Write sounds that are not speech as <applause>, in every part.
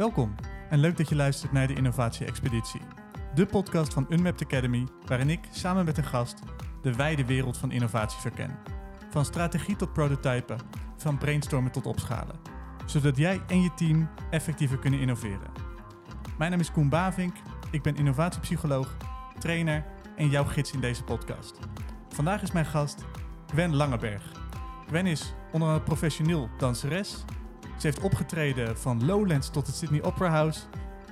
Welkom en leuk dat je luistert naar de Innovatie Expeditie. De podcast van Unmapped Academy, waarin ik samen met een gast de wijde wereld van innovatie verken. Van strategie tot prototypen, van brainstormen tot opschalen. Zodat jij en je team effectiever kunnen innoveren. Mijn naam is Koen Bavink, ik ben innovatiepsycholoog, trainer en jouw gids in deze podcast. Vandaag is mijn gast Gwen Langeberg. Gwen is onder andere professioneel danseres. Ze heeft opgetreden van Lowlands tot het Sydney Opera House.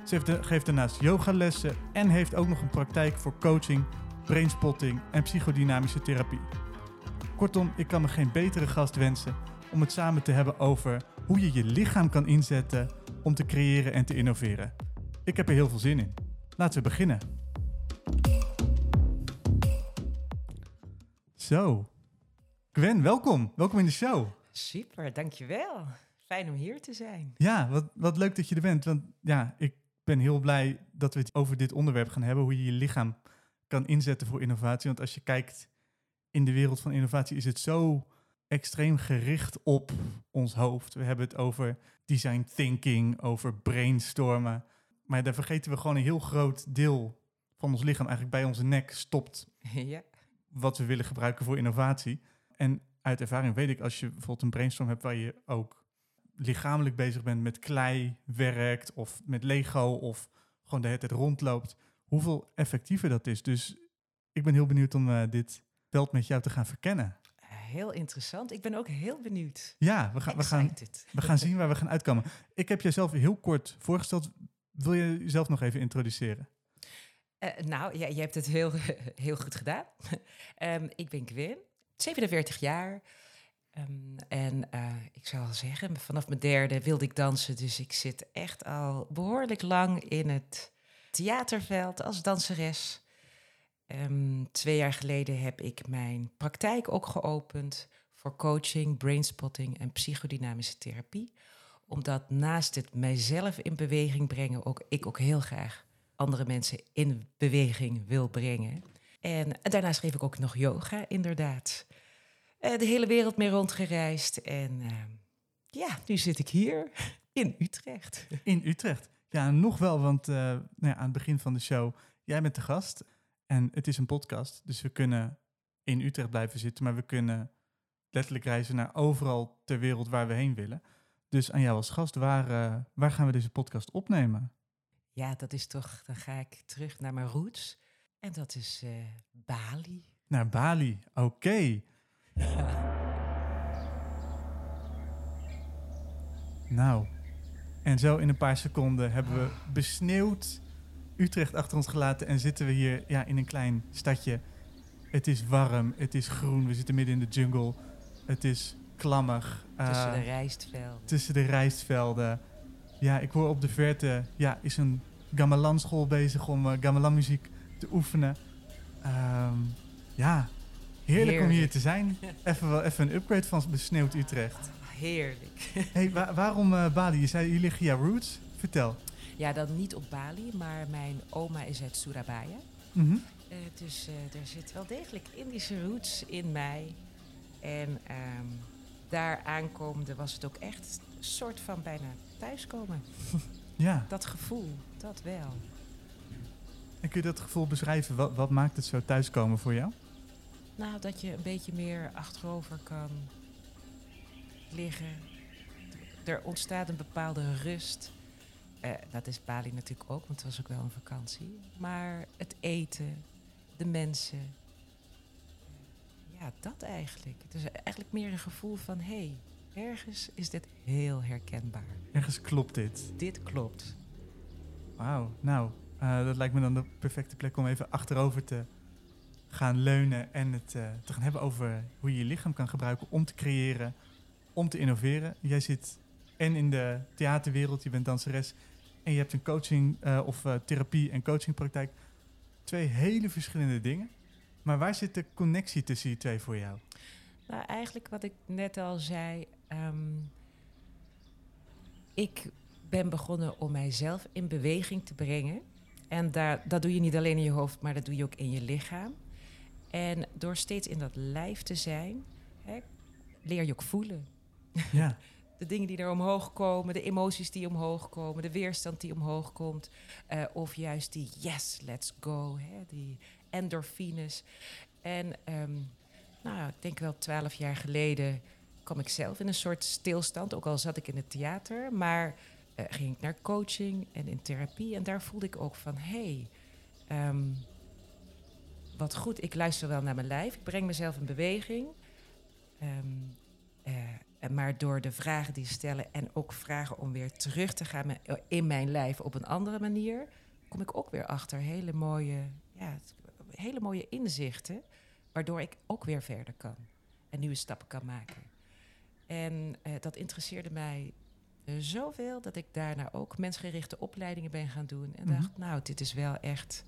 Ze heeft geeft daarnaast yogalessen en heeft ook nog een praktijk voor coaching, brainspotting en psychodynamische therapie. Kortom, ik kan me geen betere gast wensen om het samen te hebben over hoe je je lichaam kan inzetten om te creëren en te innoveren. Ik heb er heel veel zin in. Laten we beginnen. Zo. Gwen, welkom. Welkom in de show. Super, dankjewel. Fijn om hier te zijn. Ja, wat, wat leuk dat je er bent. Want ja, ik ben heel blij dat we het over dit onderwerp gaan hebben. Hoe je je lichaam kan inzetten voor innovatie. Want als je kijkt in de wereld van innovatie is het zo extreem gericht op ons hoofd. We hebben het over design thinking, over brainstormen. Maar daar vergeten we gewoon een heel groot deel van ons lichaam. Eigenlijk bij onze nek stopt <laughs> ja, wat we willen gebruiken voor innovatie. En uit ervaring weet ik, als je bijvoorbeeld een brainstorm hebt waar je ook lichamelijk bezig bent met klei, werkt of met Lego of gewoon de hele tijd rondloopt, hoeveel effectiever dat is. Dus ik ben heel benieuwd om eh, dit veld met jou te gaan verkennen. heel interessant. Ik ben ook heel benieuwd. Ja, we gaan, we gaan, we gaan zien waar we gaan uitkomen. Ik heb jezelf heel kort voorgesteld. Wil je jezelf nog even introduceren? Eh, nou, ja, je hebt het heel, <laughs> heel goed gedaan. <laughs> Ehm, ik ben Gwen, 47 jaar. Ehm, en eh, ik zou zeggen, vanaf mijn derde wilde ik dansen. Dus ik zit echt al behoorlijk lang in het theaterveld als danseres. Ehm, twee jaar geleden heb ik mijn praktijk ook geopend voor coaching, brainspotting en psychodynamische therapie. Omdat naast het mijzelf in beweging brengen, ook ik ook heel graag andere mensen in beweging wil brengen. En daarnaast schreef ik ook nog yoga, inderdaad. Eh, de hele wereld mee rondgereisd. En eh, ja, nu zit ik hier in Utrecht. In Utrecht. Ja, nog wel, want eh, nou ja, aan het begin van de show, jij bent de gast en het is een podcast, dus we kunnen in Utrecht blijven zitten, maar we kunnen letterlijk reizen naar overal ter wereld waar we heen willen. Dus aan jou als gast, waar, eh, waar gaan we deze podcast opnemen? Ja, dat is toch, dan ga ik terug naar mijn roots. En dat is Bali. Naar Bali, oké. <laughs> Nou, en zo in een paar seconden hebben we besneeuwd Utrecht achter ons gelaten en zitten we hier ja, in een klein stadje. Het is warm, het is groen, we zitten midden in de jungle. Het is klammig. Tussen eh, de rijstvelden. tussen de rijstvelden. Ja, ik hoor op de verte, ja, is een gamelan-school bezig om eh, gamelan-muziek te oefenen. Ehm, ja, heerlijk, om hier te zijn. Even, wel, even een upgrade van besneeuwd Utrecht. Heerlijk. <laughs> hey, wa- waarom eh, Bali? Je zei, hier liggen jouw roots. Vertel. Ja, dan niet op Bali, maar mijn oma is uit Surabaya. Mhm. Eh, dus eh, er zit wel degelijk Indische roots in mij. En ehm, daar aankomende was het ook echt een soort van bijna thuiskomen. <laughs> Ja, Dat gevoel, dat wel. en kun je dat gevoel beschrijven? Wat, wat maakt het zo thuiskomen voor jou? Nou, dat je een beetje meer achterover kan liggen. Er ontstaat een bepaalde rust. Eh, dat is Bali natuurlijk ook, want het was ook wel een vakantie. Maar het eten, de mensen. Ja, dat eigenlijk. Het is eigenlijk meer een gevoel van... hé, hey, ergens is dit heel herkenbaar. Ergens klopt dit. Dit klopt. Wauw, nou, eh, dat lijkt me dan de perfecte plek om even achterover te gaan leunen en het eh, te gaan hebben over hoe je je lichaam kan gebruiken om te creëren, om te innoveren. Jij zit en in de theaterwereld, je bent danseres en je hebt een coaching eh, of eh, therapie en coachingpraktijk. Twee hele verschillende dingen. Maar waar zit de connectie tussen die twee voor jou? Nou, eigenlijk wat ik net al zei. ehm, ik ben begonnen om mijzelf in beweging te brengen. En daar, dat doe je niet alleen in je hoofd, maar dat doe je ook in je lichaam. En door steeds in dat lijf te zijn, hè, leer je ook voelen. Ja, <laughs> de dingen die er omhoog komen, de emoties die omhoog komen, de weerstand die omhoog komt. eh, of juist die yes, let's go, hè, die endorfines. En ehm, nou, ik denk wel twaalf jaar geleden kwam ik zelf in een soort stilstand. Ook al zat ik in het theater, maar eh, ging ik naar coaching en in therapie. En daar voelde ik ook van, hé, hey, ehm, wat goed, ik luister wel naar mijn lijf. Ik breng mezelf in beweging. Ehm, eh, maar door de vragen die ze stellen en ook vragen om weer terug te gaan me- in mijn lijf op een andere manier, kom ik ook weer achter hele mooie, ja, hele mooie inzichten, waardoor ik ook weer verder kan en nieuwe stappen kan maken. En eh, dat interesseerde mij eh, zoveel dat ik daarna ook mensgerichte opleidingen ben gaan doen. En Mhm. dacht, nou, dit is wel echt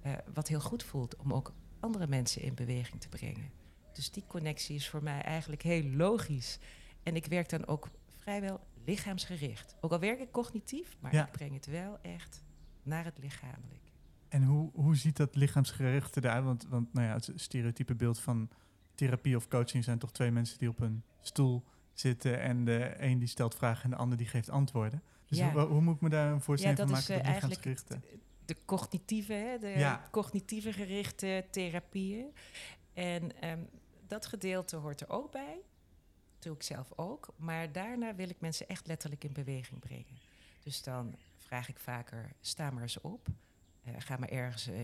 eh, wat heel goed voelt om ook andere mensen in beweging te brengen. Dus die connectie is voor mij eigenlijk heel logisch. En ik werk dan ook vrijwel lichaamsgericht. Ook al werk ik cognitief, maar Ja. ik breng het wel echt naar het lichamelijk. En hoe, hoe ziet dat lichaamsgerichte eruit? Want, want nou ja, het stereotype beeld van therapie of coaching zijn toch twee mensen die op een stoel zitten en de een die stelt vragen en de ander die geeft antwoorden. Dus Ja. hoe, hoe moet ik me daar een Ja, voorstelling van maken? eh, dat eigenlijk lichaamsgerichte? het- de cognitieve, hè, de Ja. cognitieve gerichte therapieën. En ehm, dat gedeelte hoort er ook bij. Doe ik zelf ook. Maar daarna wil ik mensen echt letterlijk in beweging brengen. Dus dan vraag ik vaker, sta maar eens op. Eh, ga maar ergens eh,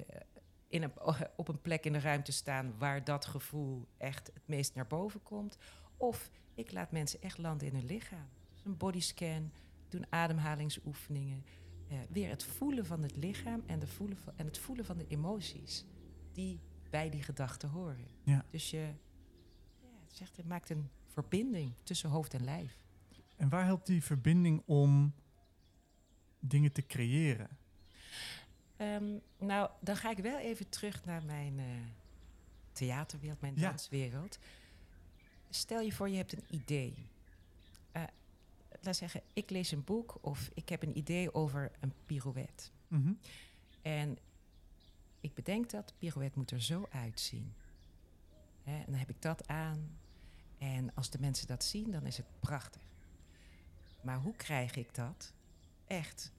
in een, <laughs> op een plek in de ruimte staan waar dat gevoel echt het meest naar boven komt. Of ik laat mensen echt landen in hun lichaam. Dus een bodyscan, doen ademhalingsoefeningen. Eh, weer het voelen van het lichaam en, de voelen van, en het voelen van de emoties die bij die gedachten horen. Ja. Dus je, ja, het, zegt, het maakt een verbinding tussen hoofd en lijf. En waar helpt die verbinding om dingen te creëren? Ehm, nou, dan ga ik wel even terug naar mijn eh, theaterwereld, mijn Ja. danswereld. Stel je voor, je hebt een idee. Laat zeggen, ik lees een boek of ik heb een idee over een pirouette. Mhm. En ik bedenk dat, pirouette moet er zo uitzien. Hè, en dan heb ik dat aan. En als de mensen dat zien, dan is het prachtig. Maar hoe krijg ik dat echt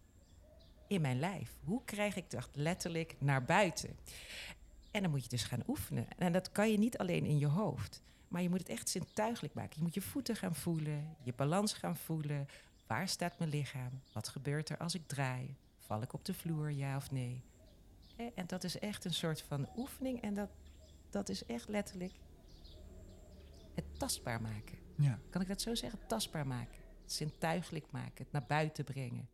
in mijn lijf? Hoe krijg ik dat letterlijk naar buiten? En dan moet je dus gaan oefenen. En dat kan je niet alleen in je hoofd. Maar je moet het echt zintuigelijk maken. Je moet je voeten gaan voelen, je balans gaan voelen. Waar staat mijn lichaam? Wat gebeurt er als ik draai? Val ik op de vloer, ja of nee? Eh, En dat is echt een soort van oefening. En dat, dat is echt letterlijk het tastbaar maken. Ja. Kan ik dat zo zeggen? Tastbaar maken. Het zintuigelijk maken. Het naar buiten brengen.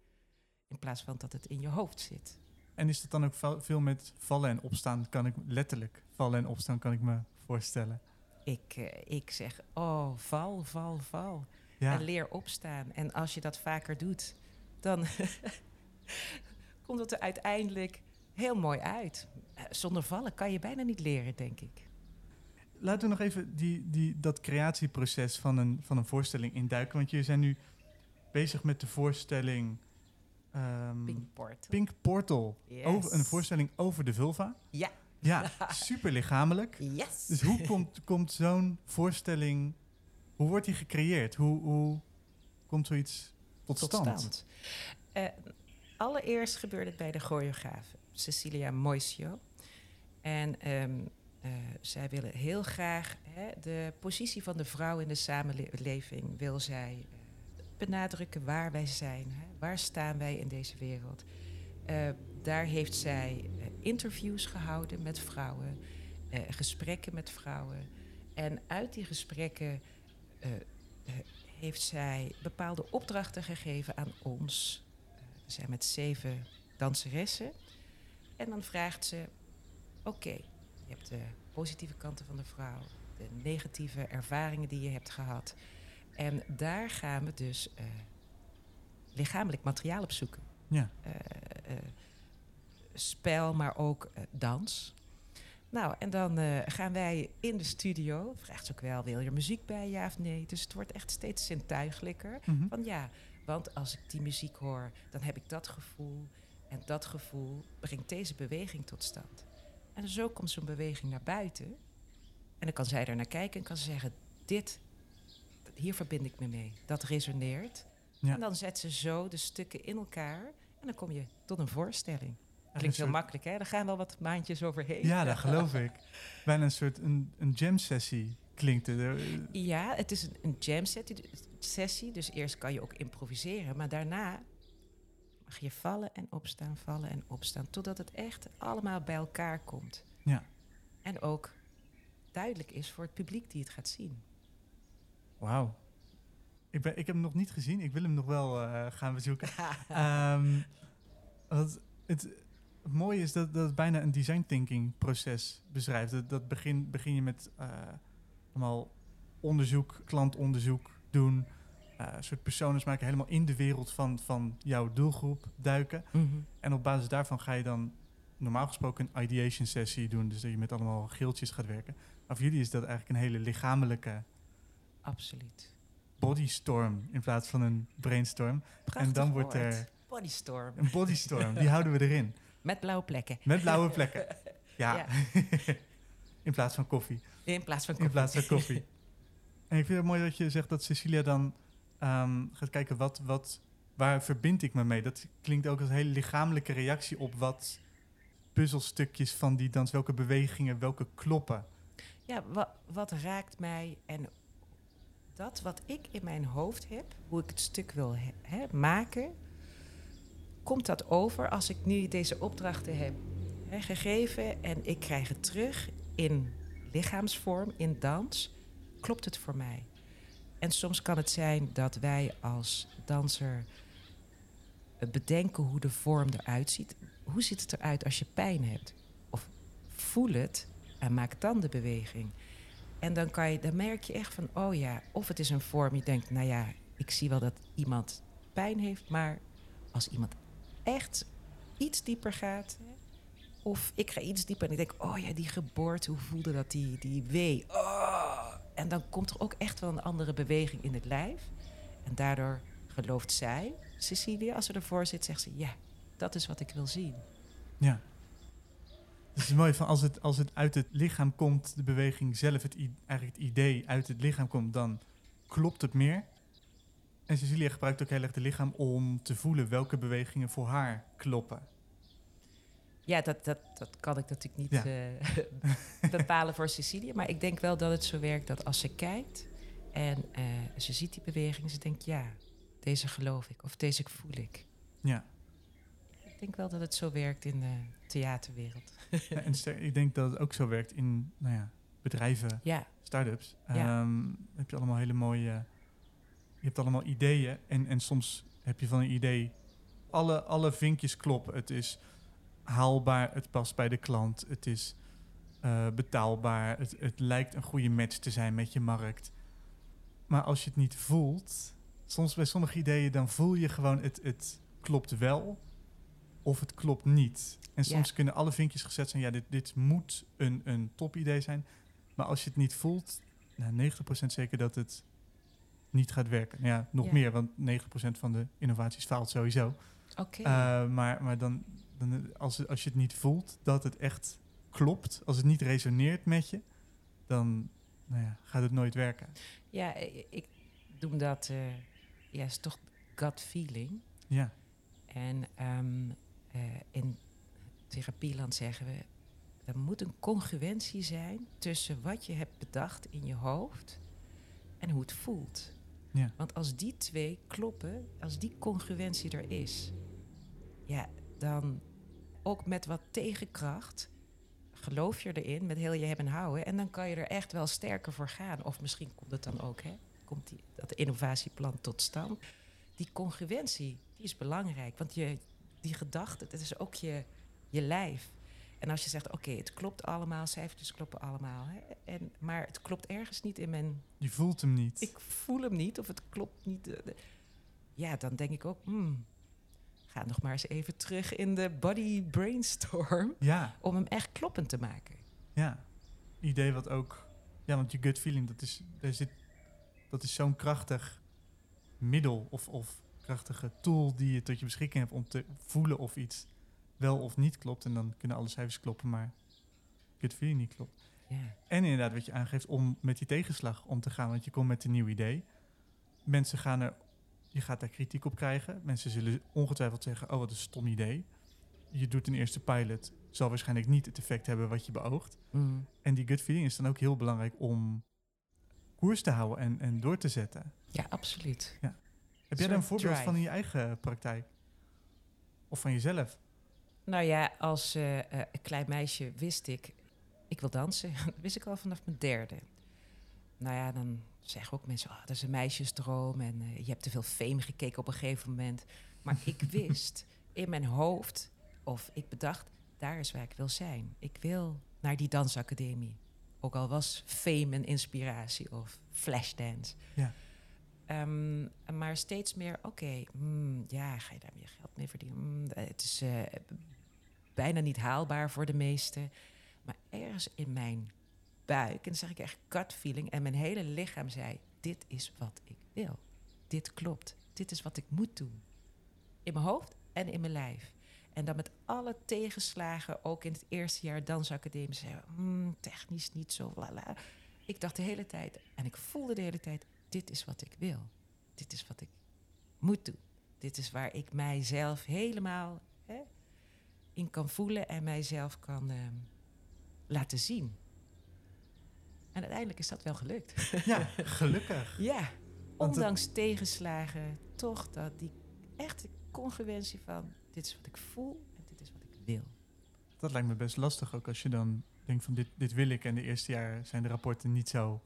In plaats van dat het in je hoofd zit. En is dat dan ook veel met vallen en opstaan? Kan ik letterlijk vallen en opstaan, kan ik me voorstellen. Ik, eh, ik zeg, oh, val, val, val. Ja, En leer opstaan. En als je dat vaker doet, dan <laughs> komt het er uiteindelijk heel mooi uit. Eh, Zonder vallen kan je bijna niet leren, denk ik. laten we nog even die, die, dat creatieproces van een, van een voorstelling induiken. Want jullie zijn nu bezig met de voorstelling Pinkport. Pink Portal. Yes. Over, een voorstelling over de vulva. Ja. Ja, <laughs> super lichamelijk. Yes. Dus hoe komt, komt zo'n voorstelling, hoe wordt die gecreëerd? Hoe, hoe komt zoiets tot, tot stand? stand. Eh, allereerst gebeurde het bij de choreograaf Cecilia Moisio. En ehm, eh, zij willen heel graag hè, de positie van de vrouw in de samenleving wil zij eh, benadrukken waar wij zijn. Hè, waar staan wij in deze wereld? Daar heeft zij interviews gehouden met vrouwen, eh, gesprekken met vrouwen. En uit die gesprekken eh, eh, heeft zij bepaalde opdrachten gegeven aan ons. We zijn met zeven danseressen. En dan vraagt ze: Oké, je hebt de positieve kanten van de vrouw, de negatieve ervaringen die je hebt gehad. En daar gaan we dus lichamelijk materiaal op zoeken. Ja, spel, maar ook eh, dans. Nou, en dan eh, gaan wij in de studio. Vraagt ze ook wel, wil je er muziek bij, ja of nee? Dus het wordt echt steeds zintuigelijker. Mhm. Van ja, want als ik die muziek hoor, dan heb ik dat gevoel. En dat gevoel brengt deze beweging tot stand. En zo komt zo'n beweging naar buiten. En dan kan zij er naar kijken en kan ze zeggen: Dit, hier verbind ik me mee. Dat resoneert. Ja. En dan zet ze zo de stukken in elkaar en dan kom je tot een voorstelling. Klinkt heel soort- makkelijk, hè? Er gaan wel wat maandjes overheen. Ja, dat geloof <laughs> ik. Bijna een soort een, een jam sessie klinkt het. Eh, Ja, het is een, een jam sessie, sessie, dus eerst kan je ook improviseren, maar daarna mag je vallen en opstaan, vallen en opstaan, totdat het echt allemaal bij elkaar komt. Ja. En ook duidelijk is voor het publiek die het gaat zien. Wauw. Ik, ben, ik heb hem nog niet gezien. Ik wil hem nog wel eh, gaan bezoeken. <laughs> Wat het, het mooie is dat, dat het bijna een design thinking proces beschrijft. Dat, dat begin, begin je met eh, allemaal onderzoek, klantonderzoek doen. een soort personas maken, helemaal in de wereld van, van jouw doelgroep duiken. Mhm. En op basis daarvan ga je dan normaal gesproken een ideation sessie doen. Dus dat je met allemaal geeltjes gaat werken. Maar voor jullie is dat eigenlijk een hele lichamelijke Absoluut. bodystorm in plaats van een brainstorm. Prachtig en dan wordt woord. er Bodystorm. een bodystorm. Die houden we erin. <laughs> Met blauwe plekken. Met blauwe plekken. <laughs> Ja. Ja. <laughs> in plaats van koffie. In plaats van In koffie. plaats van koffie. En ik vind het mooi dat je zegt dat Cecilia dan ehm, gaat kijken wat, wat, waar verbind ik me mee. Dat klinkt ook als een hele lichamelijke reactie op wat puzzelstukjes van die dans, welke bewegingen, welke kloppen. Ja, wat, wat raakt mij en dat wat ik in mijn hoofd heb, hoe ik het stuk wil he- maken, komt dat over als ik nu deze opdrachten heb hè, gegeven en ik krijg het terug in lichaamsvorm, in dans, klopt het voor mij. En soms kan het zijn dat wij als danser bedenken hoe de vorm eruit ziet. Hoe ziet het eruit als je pijn hebt? Of voel het en maak dan de beweging. En dan, kan je, dan merk je echt van, oh ja, of het is een vorm, je denkt, nou ja, ik zie wel dat iemand pijn heeft, maar als iemand echt iets dieper gaat, of ik ga iets dieper en ik denk, oh ja, die geboorte, hoe voelde dat, die, die wee, oh. En dan komt er ook echt wel een andere beweging in het lijf. En daardoor gelooft zij, Cecilia, als ze ervoor zit, zegt ze, ja, dat is wat ik wil zien. Ja. Het is mooi van als het, als het uit het lichaam komt, de beweging zelf, het, eigenlijk het idee uit het lichaam komt, dan klopt het meer. En Cecilia gebruikt ook heel erg het lichaam om te voelen welke bewegingen voor haar kloppen. Ja, dat, dat, dat kan ik natuurlijk niet Ja. eh, <laughs> bepalen voor Cecilia. Maar ik denk wel dat het zo werkt dat als ze kijkt en eh, ze ziet die beweging, ze denkt ja, deze geloof ik of deze voel ik. Ja. Ik denk wel dat het zo werkt in de theaterwereld. Ja, en ik denk dat het ook zo werkt in nou ja, bedrijven, Ja, start-ups. Ehm, heb je allemaal hele mooie... Je hebt allemaal ideeën en, en soms heb je van een idee... Alle, alle vinkjes kloppen. Het is haalbaar, het past bij de klant, het is eh, betaalbaar, het, het lijkt een goede match te zijn met je markt. Maar als je het niet voelt, soms bij sommige ideeën, dan voel je gewoon het, het klopt wel of het klopt niet. En soms Ja. kunnen alle vinkjes gezet zijn, ja, dit, dit moet een, een topidee zijn. Maar als je het niet voelt, nou, 90% zeker dat het niet gaat werken. Ja, nog Ja. meer, want 90% van de innovaties faalt sowieso. oké. Uh, maar maar dan, dan als, als je het niet voelt dat het echt klopt, als het niet resoneert met je, dan nou ja, gaat het nooit werken. ja, ik, noem dat, eh, ja, is toch gut feeling. Ja, En ehm, eh, in therapieland zeggen we, er moet een congruentie zijn tussen wat je hebt bedacht in je hoofd en hoe het voelt. Ja, Want als die twee kloppen, als die congruentie er is, ja, dan ook met wat tegenkracht geloof je erin met heel je hebben en houden en dan kan je er echt wel sterker voor gaan. Of misschien komt het dan ook, hè? Komt die, dat innovatieplan tot stand. Die congruentie, die is belangrijk, want je, die gedachte, dat is ook je, je lijf. En als je zegt, oké, het klopt allemaal, cijfertjes kloppen allemaal, hè? En, maar het klopt ergens niet in mijn je voelt hem niet. ik voel hem niet of het klopt niet. eh, de- Ja, dan denk ik ook, hmm, ga nog maar eens even terug in de body brainstorm <laughs> ja, om hem echt kloppend te maken. ja. Idee wat ook, ja, want je gut feeling, dat is, daar zit, dat is zo'n krachtig middel of, of krachtige tool die je tot je beschikking hebt om te voelen of iets wel of niet klopt. En dan kunnen alle cijfers kloppen, maar gut feeling niet klopt. Ja, En inderdaad, wat je aangeeft om met die tegenslag om te gaan. Want je komt met een nieuw idee. mensen gaan er, je gaat daar kritiek op krijgen. Mensen zullen ongetwijfeld zeggen, oh wat een stom idee. Je doet een eerste pilot, zal waarschijnlijk niet het effect hebben wat je beoogt. Mm. En die gut feeling is dan ook heel belangrijk om koers te houden en, en door te zetten. Ja, absoluut. Heb jij daar een voorbeeld drive. van in je eigen praktijk? Of van jezelf? Nou ja, als een klein meisje wist ik, ik wil dansen. <laughs> Dat wist ik al vanaf mijn derde. Nou ja, dan zeggen ook mensen, oh, dat is een meisjesdroom en eh, je hebt te veel fame gekeken op een gegeven moment. Maar ik <laughs> wist in mijn hoofd, of ik bedacht, daar is waar ik wil zijn. Ik wil naar die dansacademie. Ook al was fame een inspiratie of flashdance. Ja. Ehm, maar steeds meer, oké, hmm, ja, ga je daar meer geld mee verdienen? Hmm, het is bijna niet haalbaar voor de meesten. Maar ergens in mijn buik, en dan zeg ik echt gut feeling, en mijn hele lichaam zei: Dit is wat ik wil. Dit klopt. Dit is wat ik moet doen. In mijn hoofd en in mijn lijf. En dan met alle tegenslagen, ook in het eerste jaar dansacademie, zei hmm, technisch niet zo, lala. Ik dacht de hele tijd, en ik voelde de hele tijd, dit is wat ik wil. Dit is wat ik moet doen. Dit is waar ik mijzelf helemaal hè, in kan voelen en mijzelf kan ehm, laten zien. En uiteindelijk is dat wel gelukt. <laughs> Ja, gelukkig. ja, het- ondanks tegenslagen, toch dat die echte congruentie van dit is wat ik voel en dit is wat ik wil. Dat lijkt me best lastig ook als je dan denkt van dit, dit wil ik en de eerste jaar zijn de rapporten niet zo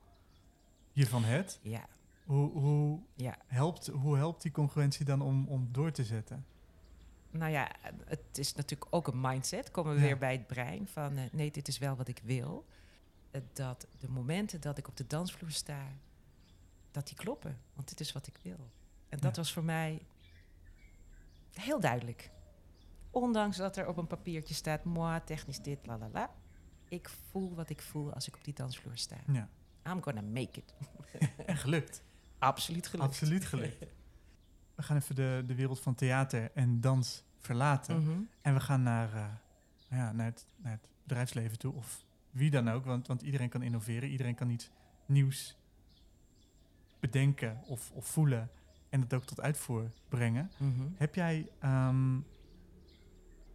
hiervan het. Ja, Hoe, hoe, ja. helpt, hoe helpt die congruentie dan om, om door te zetten? Nou ja, het is natuurlijk ook een mindset. Komen we Ja. weer bij het brein van eh, nee, dit is wel wat ik wil. Eh, dat de momenten dat ik op de dansvloer sta, dat die kloppen. Want dit is wat ik wil. En dat Ja. was voor mij heel duidelijk. Ondanks dat er op een papiertje staat, moi, technisch dit, la la la. Ik voel wat ik voel als ik op die dansvloer sta. Ja, I'm gonna make it. <laughs> en gelukt. Absoluut gelukt. Absoluut gelukt. <laughs> We gaan even de, de wereld van theater en dans verlaten. Mhm. En we gaan naar, eh, nou ja, naar, het, naar het bedrijfsleven toe. Of wie dan ook. Want, want iedereen kan innoveren. Iedereen kan iets nieuws bedenken of, of voelen. En het ook tot uitvoer brengen. Mhm. Heb jij ehm,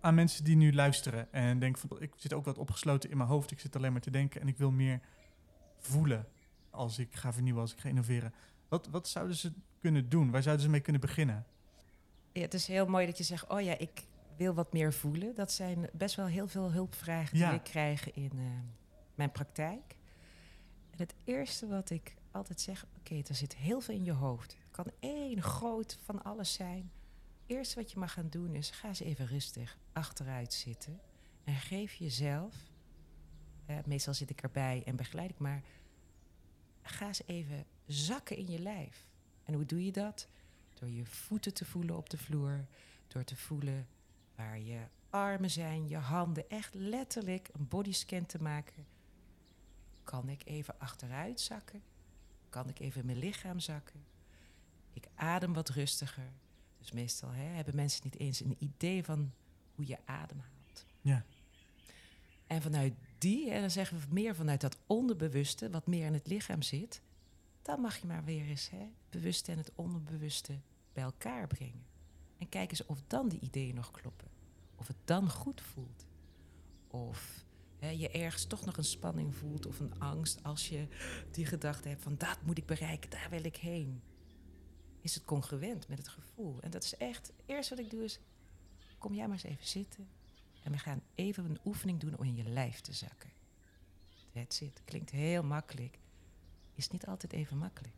aan mensen die nu luisteren en denken van ik zit ook wat opgesloten in mijn hoofd, ik zit alleen maar te denken en ik wil meer voelen als ik ga vernieuwen, als ik ga innoveren. Wat, wat zouden ze kunnen doen? Waar zouden ze mee kunnen beginnen? Ja, het is heel mooi dat je zegt, oh ja, ik wil wat meer voelen. Dat zijn best wel heel veel hulpvragen Ja. die ik krijg in eh, mijn praktijk. En het eerste wat ik altijd zeg, oké, er zit heel veel in je hoofd. Het kan één groot van alles zijn. Eerst wat je mag gaan doen is, ga eens even rustig achteruit zitten. En geef jezelf, meestal zit ik erbij en begeleid ik, maar ga eens even zakken in je lijf. En hoe doe je dat? Door je voeten te voelen op de vloer. Door te voelen waar je armen zijn, je handen. Echt letterlijk een bodyscan te maken. Kan ik even achteruit zakken? Kan ik even in mijn lichaam zakken? Ik adem wat rustiger. Dus meestal hè, hebben mensen niet eens een idee van hoe je ademhaalt. Ja. En vanuit die, en dan zeggen we meer vanuit dat onderbewuste, wat meer in het lichaam zit, dan mag je maar weer eens hè, het bewuste en het onderbewuste bij elkaar brengen. En kijk eens of dan die ideeën nog kloppen. Of het dan goed voelt. Of hè, je ergens toch nog een spanning voelt of een angst als je die gedachte hebt van dat moet ik bereiken, daar wil ik heen. Is het congruent met het gevoel? En dat is echt, het eerste wat ik doe is, kom jij maar eens even zitten. En we gaan even een oefening doen om in je lijf te zakken. That's it. Klinkt heel makkelijk. Is niet altijd even makkelijk.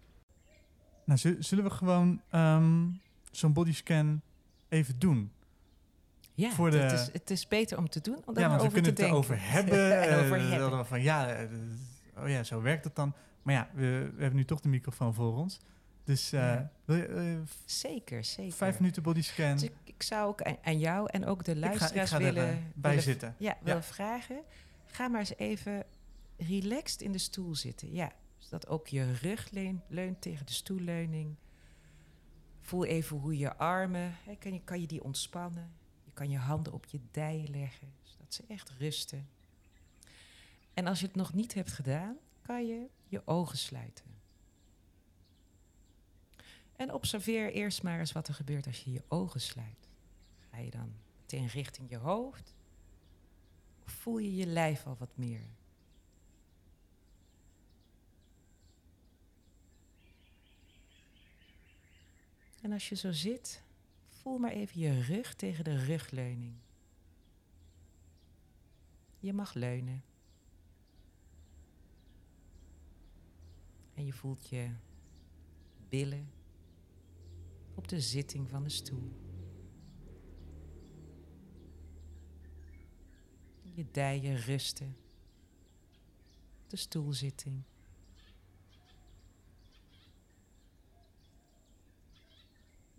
Nou, zu- zullen we gewoon ehm, zo'n bodyscan even doen? Ja, Voor de- het, is, het is beter om te doen dan ja, want we over kunnen te het erover hebben. <laughs> En over eh, hebben. dan Van, ja, eh, oh ja, zo werkt het dan. Maar ja, we, we hebben nu toch de microfoon voor ons. Dus eh, Ja. wil je, Zeker, zeker. vijf minuten bodyscan. Dus ik, ik zou ook aan, aan jou en ook de ik ga, ik luisteraars er bij willen- zitten. Ja, willen vragen. Ga maar eens even relaxed in de stoel zitten. Ja, zodat ook je rug leun- leunt tegen de stoelleuning. Voel even hoe je armen, hè, kan, je, kan je die ontspannen. Je kan je handen op je dij leggen, zodat ze echt rusten. En als je het nog niet hebt gedaan, kan je je ogen sluiten. En observeer eerst maar eens wat er gebeurt als je je ogen sluit. Ga je dan meteen richting je hoofd? Of voel je je lijf al wat meer? En als je zo zit, voel maar even je rug tegen de rugleuning. Je mag leunen. En je voelt je billen op de zitting van de stoel. Je dijen rusten. De stoelzitting.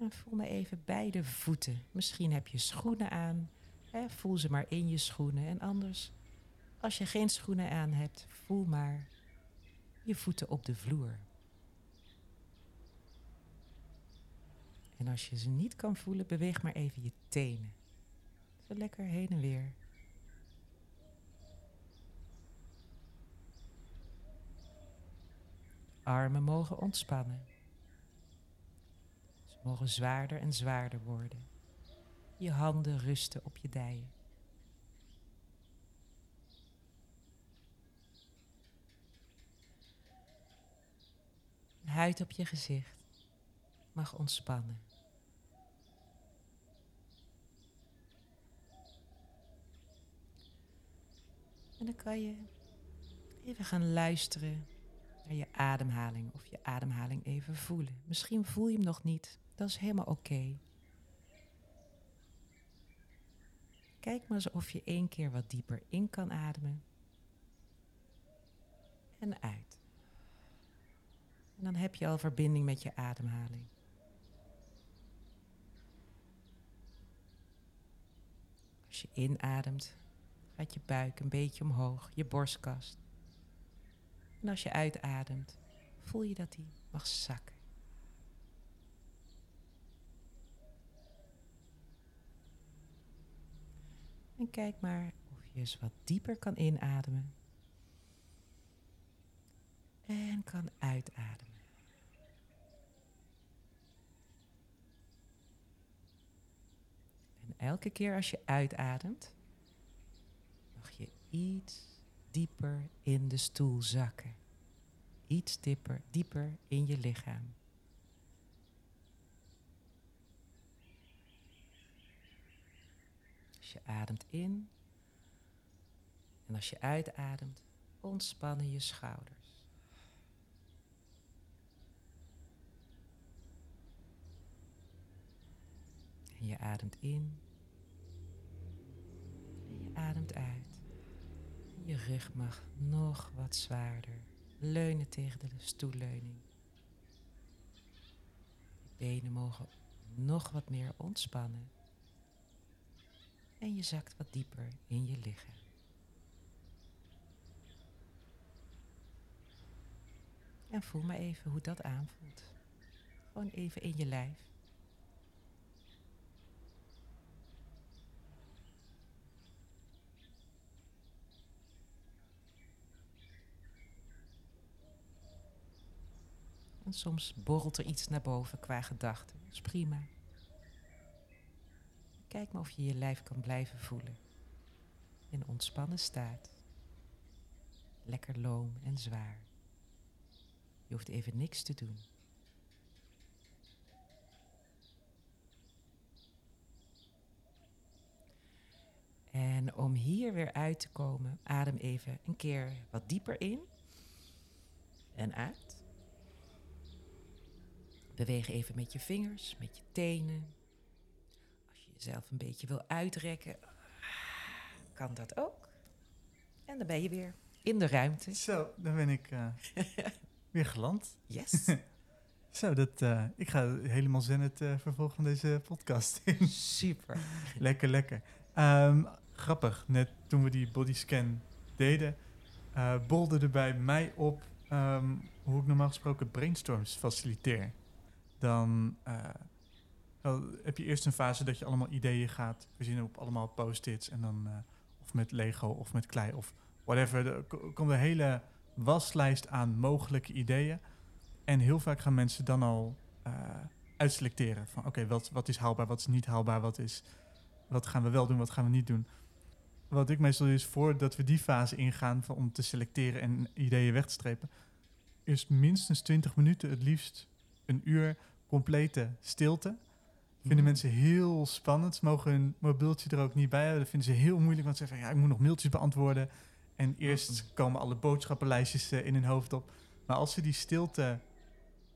En voel me even beide voeten. Misschien heb je schoenen aan. Hè, voel ze maar in je schoenen. En anders, als je geen schoenen aan hebt, voel maar je voeten op de vloer. En als je ze niet kan voelen, beweeg maar even je tenen. Zo lekker heen en weer. Armen mogen ontspannen. Mogen zwaarder en zwaarder worden. Je handen rusten op je dijen. Huid op je gezicht mag ontspannen. En dan kan je even gaan luisteren naar je ademhaling of je ademhaling even voelen. Misschien voel je hem nog niet, dat is helemaal oké. Kijk maar eens of je één keer wat dieper in kan ademen en uit. En dan heb je al verbinding met je ademhaling. Als je inademt, gaat je buik een beetje omhoog, je borstkast. En als je uitademt, voel je dat die mag zakken. Kijk maar of je eens wat dieper kan inademen. En kan uitademen. En elke keer als je uitademt, mag je iets dieper in de stoel zakken. Iets dieper, dieper in je lichaam. Je ademt in en als je uitademt, ontspannen je schouders. En je ademt in en je ademt uit. Je rug mag nog wat zwaarder leunen tegen de stoelleuning. Je benen mogen nog wat meer ontspannen. En je zakt wat dieper in je lichaam. En voel maar even hoe dat aanvoelt. Gewoon even in je lijf. En soms borrelt er iets naar boven qua gedachten. Dat is prima. Kijk maar of je je lijf kan blijven voelen. In ontspannen staat. Lekker loom en zwaar. Je hoeft even niks te doen. En om hier weer uit te komen, adem even een keer wat dieper in en uit. Beweeg even met je vingers, met je tenen. Jezelf een beetje wil uitrekken, kan dat ook. En dan ben je weer in de ruimte. Zo, dan ben ik eh, <laughs> weer geland. Yes. <laughs> Zo, dat, eh, ik ga helemaal zen het eh, vervolg van deze podcast in. Super. <laughs> lekker, lekker. Ehm, grappig, net toen we die bodyscan deden, bolde er bij mij op ehm, hoe ik normaal gesproken brainstorms faciliteer. Dan wel, heb je eerst een fase dat je allemaal ideeën gaat verzinnen op allemaal post-its. En dan of met Lego of met klei of whatever. Er komt een hele waslijst aan mogelijke ideeën. En heel vaak gaan mensen dan al eh, uitselecteren. Van oké, wat, wat is haalbaar, wat is niet haalbaar, wat, is, wat gaan we wel doen, wat gaan we niet doen. Wat ik meestal is voordat we die fase ingaan van, om te selecteren en ideeën weg te strepen, is minstens 20 minuten, het liefst een uur complete stilte. Vinden Mhm. mensen heel spannend. Ze mogen hun mobieltje er ook niet bij hebben. Dat vinden ze heel moeilijk, want ze zeggen, ja, ik moet nog mailtjes beantwoorden. En eerst komen alle boodschappenlijstjes eh, in hun hoofd op. Maar als ze die stilte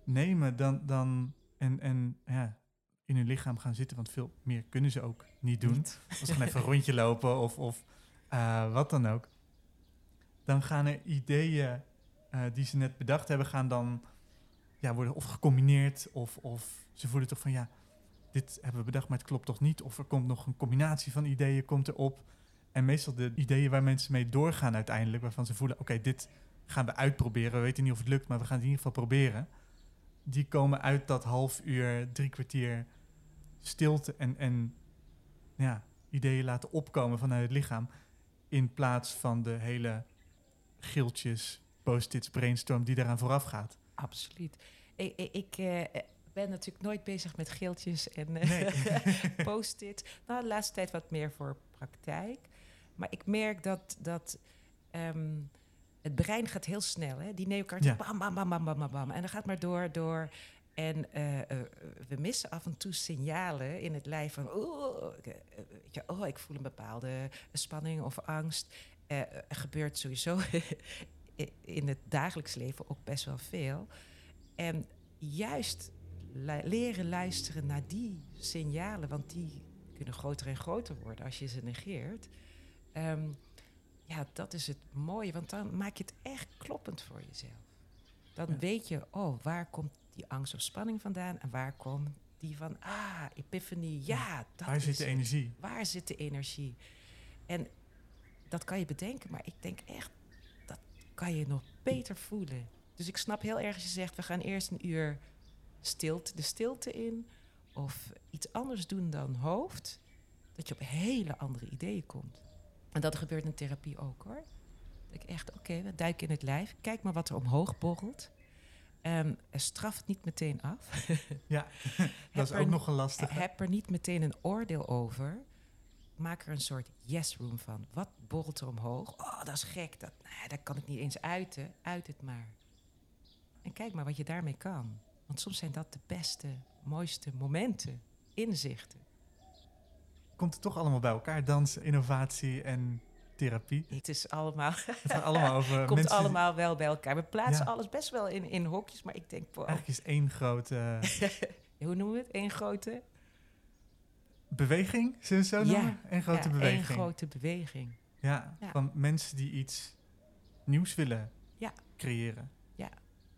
nemen dan, dan, en, en ja, in hun lichaam gaan zitten, want veel meer kunnen ze ook niet doen. Niet. Als ze gaan <laughs> even een rondje lopen of, of eh, wat dan ook. Dan gaan er ideeën eh, die ze net bedacht hebben, gaan dan ja, worden of gecombineerd of, of ze voelen toch van ja, dit hebben we bedacht, maar het klopt toch niet. Of er komt nog een combinatie van ideeën komt erop. En meestal de ideeën waar mensen mee doorgaan uiteindelijk, waarvan ze voelen, oké, dit gaan we uitproberen. We weten niet of het lukt, maar we gaan het in ieder geval proberen. Die komen uit dat half uur, drie kwartier stilte en, en ja, ideeën laten opkomen vanuit het lichaam. In plaats van de hele giltjes, post-its, brainstorm die daaraan vooraf gaat. Absoluut. Ik, ik, ik, eh, ben natuurlijk nooit bezig met geeltjes en eh, Nee. <laughs> <laughs> post-it. Nou, de laatste tijd wat meer voor praktijk. Maar ik merk dat, dat ehm, het brein gaat heel snel. Hè? Die neokaart, Ja. bam, bam, bam, bam, bam, bam. En dan gaat maar door, door. En eh, eh, we missen af en toe signalen in het lijf van... Oh, ik, weet je, oh ik voel een bepaalde spanning of angst. Er gebeurt sowieso <laughs> in het dagelijks leven ook best wel veel. En juist leren luisteren naar die signalen, want die kunnen groter en groter worden als je ze negeert. Ehm, ja, dat is het mooie, want dan maak je het echt kloppend voor jezelf. Dan Ja. weet je, oh, waar komt die angst of spanning vandaan en waar komt die van, ah, epiphany, ja, dat Waar is zit de het. energie? Waar zit de energie? En dat kan je bedenken, maar ik denk echt, dat kan je nog beter voelen. Dus ik snap heel erg als je zegt, we gaan eerst een uur stilte, de stilte in. Of iets anders doen dan hoofd. Dat je op hele andere ideeën komt. En dat gebeurt in therapie ook hoor. Dat ik echt, oké, we duiken in het lijf. Kijk maar wat er omhoog borrelt. Ehm, straf het niet meteen af. <laughs> Ja, <laughs> dat is er ook nog een lastige. heb er niet meteen een oordeel over. Maak er een soort yes-room van. Wat borrelt er omhoog? Oh, dat is gek. Dat, nee, dat kan ik niet eens uiten. Uit het maar. En kijk maar wat je daarmee kan. Want soms zijn dat de beste, mooiste momenten, inzichten. Komt het toch allemaal bij elkaar? Dans, innovatie en therapie. Het is allemaal, Het gaat allemaal over <laughs> komt mensen. allemaal wel bij elkaar. We plaatsen Ja. alles best wel in, in hokjes, maar ik denk, wow, Eigenlijk is één grote <laughs> hoe noemen we het? Eén grote, beweging, zullen we zo Ja. noemen? Een grote ja, beweging. één grote beweging. Ja, Ja. van mensen die iets nieuws willen Ja. creëren.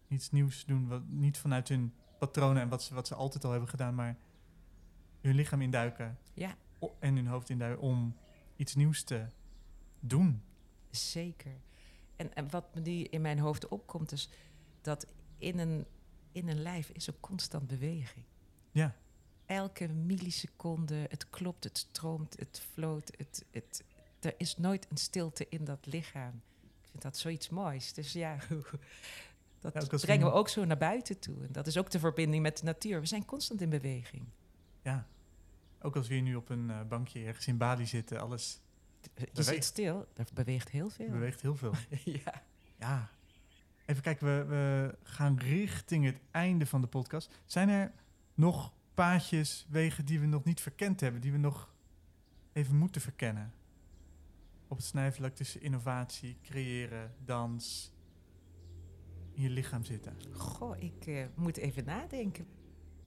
Iets nieuws doen, wat niet vanuit hun patronen en wat ze, wat ze altijd al hebben gedaan, maar hun lichaam induiken Ja. en hun hoofd induiken om iets nieuws te doen. Zeker. En, en wat me nu in mijn hoofd opkomt, is dat in een, in een lijf is er constant beweging. Ja. Elke milliseconde, het klopt, het stroomt, het floot. Het, het, er is nooit een stilte in dat lichaam. Ik vind dat zoiets moois. Dus ja, <laughs> dat Ja, brengen we- we ook zo naar buiten toe. En dat is ook de verbinding met de natuur. We zijn constant in beweging. Ja. Ook als we hier nu op een eh, bankje ergens in Bali zitten, alles Je zit stil, er beweegt heel veel. beweegt heel veel. <laughs> ja. Ja. Even kijken, we, we gaan richting het einde van de podcast. Zijn er nog paadjes, wegen die we nog niet verkend hebben, die we nog even moeten verkennen? Op het snijvlak tussen innovatie, creëren, dans, in je lichaam zitten. Goh, ik eh, moet even nadenken.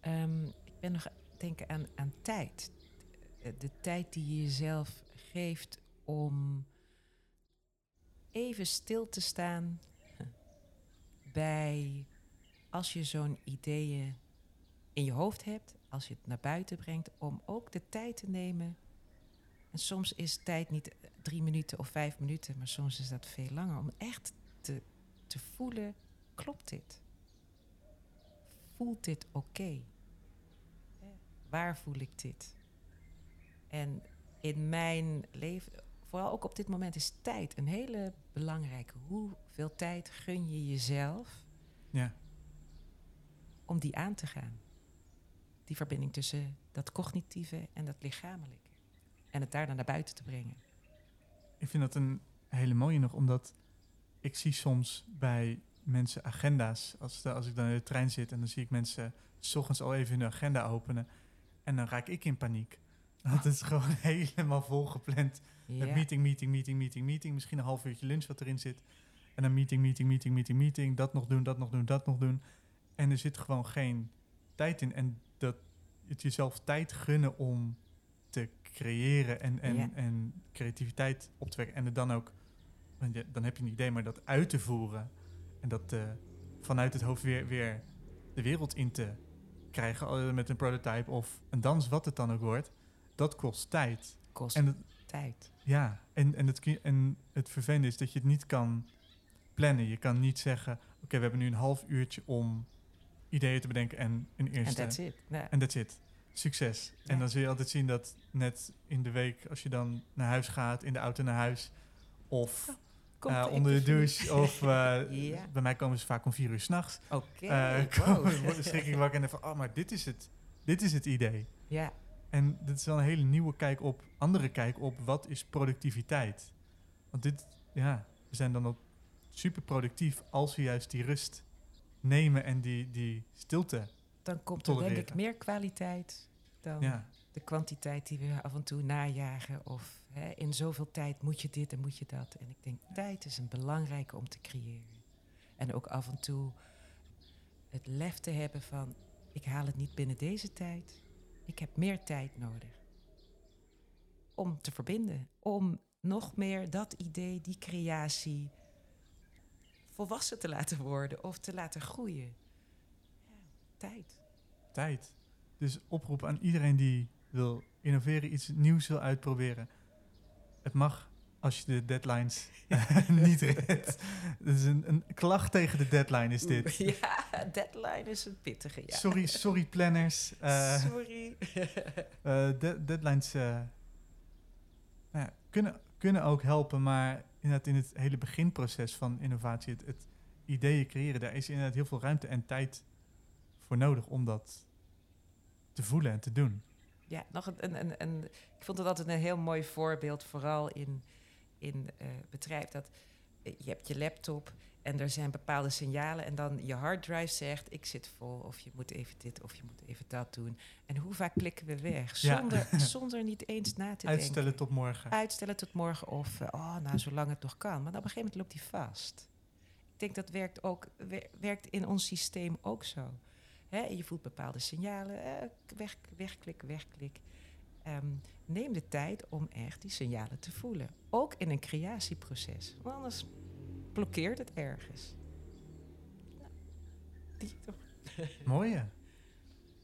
Ehm, ik ben nog denken aan, aan tijd. Eh, De tijd die je jezelf geeft om even stil te staan <laughs> bij als je zo'n ideeën in je hoofd hebt, als je het naar buiten brengt, om ook de tijd te nemen. En soms is tijd niet drie minuten of vijf minuten, maar soms is dat veel langer. Om echt te, te voelen, klopt dit? Voelt dit oké? Waar voel ik dit? En in mijn leven, vooral ook op dit moment, is tijd een hele belangrijke. Hoeveel tijd gun je jezelf Ja, om die aan te gaan? die verbinding tussen dat cognitieve en dat lichamelijke. En het daarna naar buiten te brengen. Ik vind dat een hele mooie nog, omdat ik zie soms bij mensen agenda's. Als, de, als ik dan in de trein zit en dan zie ik mensen s ochtends al even hun agenda openen. En dan raak ik in paniek. Want het is gewoon <laughs> helemaal volgepland. Met Ja. meeting, meeting, meeting, meeting, meeting. Misschien een half uurtje lunch wat erin zit. En dan meeting, meeting, meeting, meeting, meeting. Dat nog doen, dat nog doen, dat nog doen. En er zit gewoon geen tijd in. En dat het jezelf tijd gunnen om te creëren en, en, en creativiteit op te wekken. En het dan ook, want dan heb je een idee, maar dat uit te voeren. En dat eh, vanuit het hoofd weer, weer de wereld in te krijgen. Met een prototype of een dans, wat het dan ook wordt. Dat kost tijd. Kost En het, tijd. ja, en, en, het, en het vervelende is dat je het niet kan plannen. Je kan niet zeggen, oké, we hebben nu een half uurtje om ideeën te bedenken en een En eerste. that's it. En that's it. Succes. En dan zul je altijd zien dat net in de week, als je dan naar huis gaat, in de auto naar huis, of eh, de onder de douche, of eh, <laughs> Ja. bij mij komen ze vaak om vier uur s'nachts. Oké. eh wow. <laughs> komen- worden- schrik ik wakker en van, oh, maar dit is het. Dit is het idee. Ja, En dit is wel een hele nieuwe kijk op, andere kijk op wat is productiviteit. Want dit, ja, we zijn dan ook super productief als we juist die rust nemen en die, die stilte. dan komt er denk ik meer kwaliteit dan Ja, de kwantiteit die we af en toe najagen. Of hè, in zoveel tijd moet je dit en moet je dat. En ik denk, tijd is een belangrijke om te creëren. En ook af en toe het lef te hebben van, ik haal het niet binnen deze tijd. Ik heb meer tijd nodig. Om te verbinden. Om nog meer dat idee, die creatie volwassen te laten worden of te laten groeien. Ja, tijd. tijd. Dus oproep aan iedereen die wil innoveren, iets nieuws wil uitproberen. Het mag als je de deadlines <laughs> niet redt. Dat is een, een klacht tegen de deadline is dit. <laughs> Ja, deadline is een pittige. Ja. Sorry, sorry planners. <laughs> Eh, Sorry. Eh, de- deadlines eh, nou ja, kunnen, kunnen ook helpen, maar inderdaad in het hele beginproces van innovatie, het, het ideeën creëren, daar is inderdaad heel veel ruimte en tijd voor nodig om dat te voelen en te doen. Ja, nog een, een, ik vond het altijd een heel mooi voorbeeld, vooral in, in eh, bedrijf. Dat eh, je hebt je laptop en er zijn bepaalde signalen en dan je harddrive zegt, ik zit vol, of je moet even dit, of je moet even dat doen. En hoe vaak klikken we weg, Ja. zonder, <laughs> zonder niet eens na te Uitstellen denken. tot morgen. Uitstellen tot morgen of, eh, oh, nou, zolang het nog kan. Maar op een gegeven moment loopt die vast. Ik denk dat werkt, ook, wer- werkt in ons systeem ook zo. Hè, je voelt bepaalde signalen, eh, weg, wegklik, wegklik. Neem de tijd om echt die signalen te voelen. Ook in een creatieproces. Want anders blokkeert het ergens. Nou, die toch. <laughs> Mooie.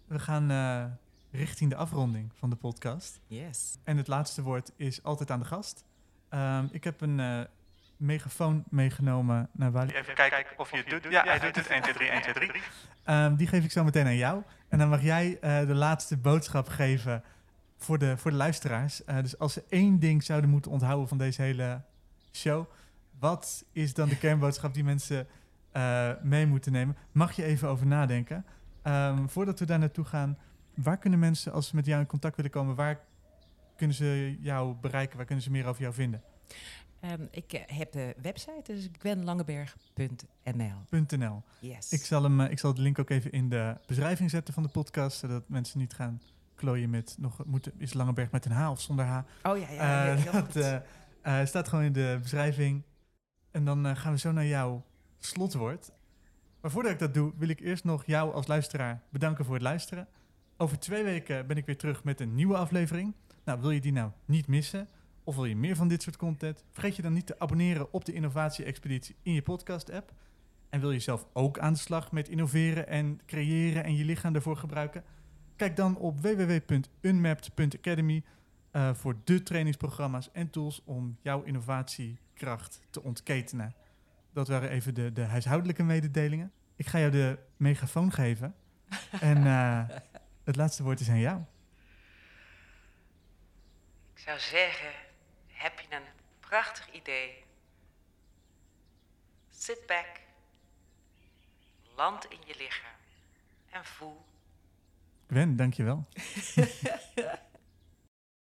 We gaan eh, richting de afronding van de podcast. Yes. En het laatste woord is altijd aan de gast. Ehm, ik heb een eh, megafoon meegenomen naar Wally. Even kijken of je het doet. Ja, hij doet het. 1, 2, 3, 1, 2, 3. Ehm, die geef ik zo meteen aan jou. En dan mag jij eh, de laatste boodschap geven voor de, voor de luisteraars. Eh, dus als ze één ding zouden moeten onthouden van deze hele show... wat is dan de kernboodschap die mensen eh, mee moeten nemen? Mag je even over nadenken. Ehm, voordat we daar naartoe gaan, waar kunnen mensen, als ze met jou in contact willen komen... waar kunnen ze jou bereiken? Waar kunnen ze meer over jou vinden? Ehm, ik eh, heb de website, dus gwenlangeberg.nl. .nl. Yes. Ik zal, hem, eh, ik zal de link ook even in de beschrijving zetten van de podcast, zodat mensen niet gaan klooien met nog moet, is Langeberg met een H of zonder H. oh ja, ja, Eh, dat staat gewoon in de beschrijving. En dan gaan we zo naar jouw slotwoord. Maar voordat ik dat doe, wil ik eerst nog jou als luisteraar bedanken voor het luisteren. Over twee weken ben ik weer terug met een nieuwe aflevering. Nou, wil je die nou niet missen? Of wil je meer van dit soort content? Vergeet je dan niet te abonneren op de Innovatie Expeditie in je podcast-app. En wil je zelf ook aan de slag met innoveren en creëren en je lichaam daarvoor gebruiken? Kijk dan op www.unmapped.academy eh, voor de trainingsprogramma's en tools om jouw innovatiekracht te ontketenen. Dat waren even de, de huishoudelijke mededelingen. Ik ga jou de megafoon geven. en eh, <laughs> het laatste woord is aan jou. Ik zou zeggen, heb je een prachtig idee? Sit back, land in je lichaam en voel Gwen, dankjewel. <laughs>